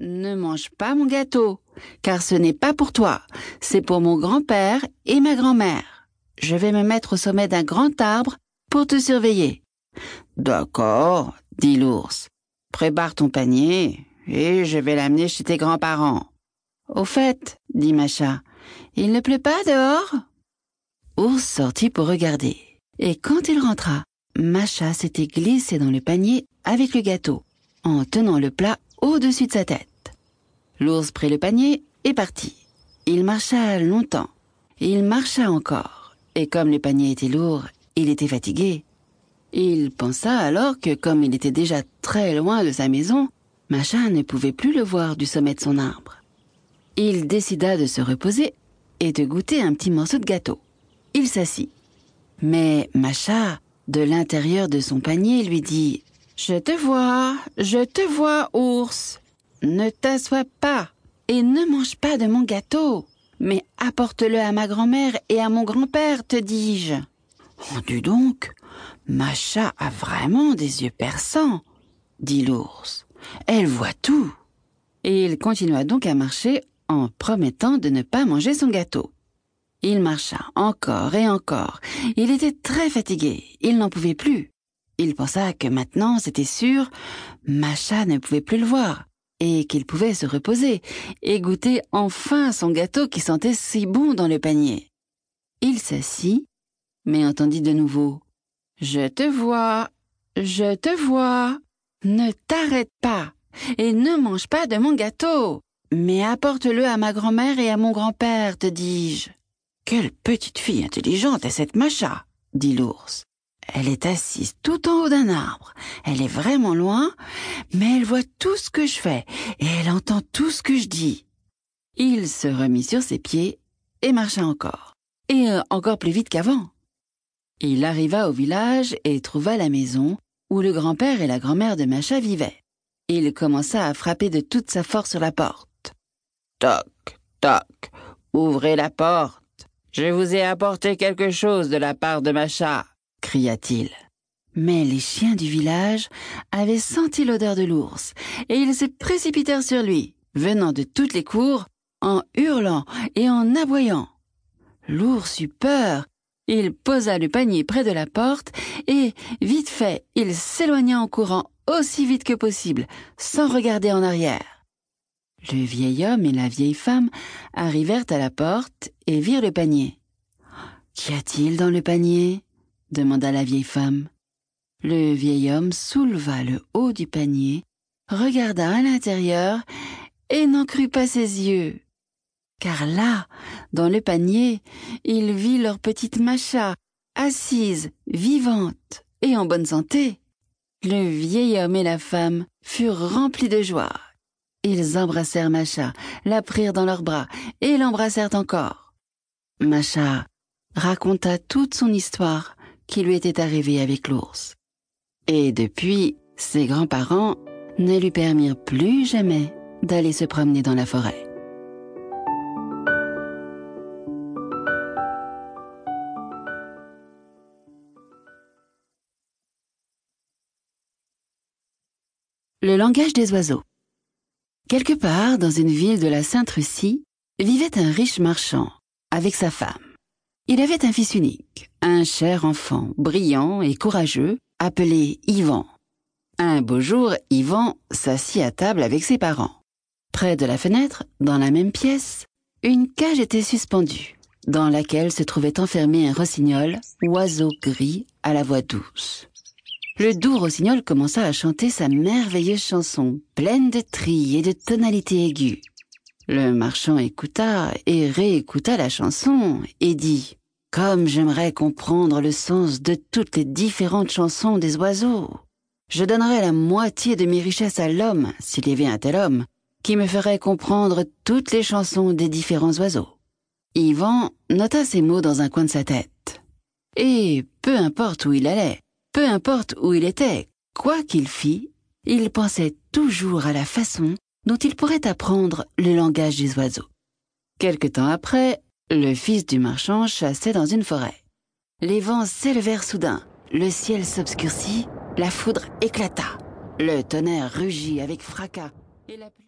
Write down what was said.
Ne mange pas mon gâteau, car ce n'est pas pour toi, c'est pour mon grand-père et ma grand-mère. Je vais me mettre au sommet d'un grand arbre pour te surveiller. D'accord, dit l'ours. Prépare ton panier et je vais l'amener chez tes grands-parents. Au fait, dit Macha, il ne pleut pas dehors? Ours sortit pour regarder. Et quand il rentra, Macha s'était glissée dans le panier avec le gâteau, en tenant le plat au-dessus de sa tête. L'ours prit le panier et partit. Il marcha longtemps. Il marcha encore. Et comme le panier était lourd, il était fatigué. Il pensa alors que comme il était déjà très loin de sa maison, Macha ne pouvait plus le voir du sommet de son arbre. Il décida de se reposer et de goûter un petit morceau de gâteau. Il s'assit. Mais Macha, de l'intérieur de son panier, lui dit Je te vois, je te vois, ours. Ne t'assois pas et ne mange pas de mon gâteau, mais apporte-le à ma grand-mère et à mon grand-père, te dis-je. Oh, dis donc, Macha a vraiment des yeux perçants, dit l'ours. Elle voit tout. Et il continua donc à marcher en promettant de ne pas manger son gâteau. Il marcha encore et encore. Il était très fatigué. Il n'en pouvait plus. Il pensa que maintenant, c'était sûr, Macha ne pouvait plus le voir et qu'il pouvait se reposer et goûter enfin son gâteau qui sentait si bon dans le panier. Il s'assit, mais entendit de nouveau Je te vois, je te vois. Ne t'arrête pas et ne mange pas de mon gâteau, mais apporte-le à ma grand-mère et à mon grand-père, te dis-je. Quelle petite fille intelligente est cette Macha, dit l'ours. Elle est assise tout en haut d'un arbre. Elle est vraiment loin, mais elle voit tout ce que je fais et elle entend tout ce que je dis. Il se remit sur ses pieds et marcha encore, et euh, encore plus vite qu'avant. Il arriva au village et trouva la maison où le grand-père et la grand-mère de Macha vivaient. Il commença à frapper de toute sa force sur la porte. Toc, toc, ouvrez la porte. Je vous ai apporté quelque chose de la part de Macha cria-t-il. Mais les chiens du village avaient senti l'odeur de l'ours, et ils se précipitèrent sur lui, venant de toutes les cours, en hurlant et en aboyant. L'ours eut peur. Il posa le panier près de la porte, et, vite fait, il s'éloigna en courant aussi vite que possible, sans regarder en arrière. Le vieil homme et la vieille femme arrivèrent à la porte et virent le panier. Qu'y a-t-il dans le panier? Demanda la vieille femme. Le vieil homme souleva le haut du panier, regarda à l'intérieur et n'en crut pas ses yeux. Car là, dans le panier, il vit leur petite Macha, assise, vivante et en bonne santé. Le vieil homme et la femme furent remplis de joie. Ils embrassèrent Macha, la prirent dans leurs bras et l'embrassèrent encore. Macha raconta toute son histoire qui lui était arrivé avec l'ours. Et depuis, ses grands-parents ne lui permirent plus jamais d'aller se promener dans la forêt. Le langage des oiseaux. Quelque part dans une ville de la Sainte-Russie vivait un riche marchand avec sa femme. Il avait un fils unique, un cher enfant, brillant et courageux, appelé Ivan. Un beau jour, Ivan s'assit à table avec ses parents. Près de la fenêtre, dans la même pièce, une cage était suspendue, dans laquelle se trouvait enfermé un rossignol, oiseau gris à la voix douce. Le doux rossignol commença à chanter sa merveilleuse chanson, pleine de trilles et de tonalités aiguës. Le marchand écouta et réécouta la chanson et dit comme j'aimerais comprendre le sens de toutes les différentes chansons des oiseaux. Je donnerais la moitié de mes richesses à l'homme, s'il y avait un tel homme, qui me ferait comprendre toutes les chansons des différents oiseaux. Yvan nota ces mots dans un coin de sa tête. Et peu importe où il allait, peu importe où il était, quoi qu'il fît, il pensait toujours à la façon dont il pourrait apprendre le langage des oiseaux. Quelque temps après, le fils du marchand chassait dans une forêt. Les vents s'élevèrent soudain, le ciel s'obscurcit, la foudre éclata, le tonnerre rugit avec fracas et la pluie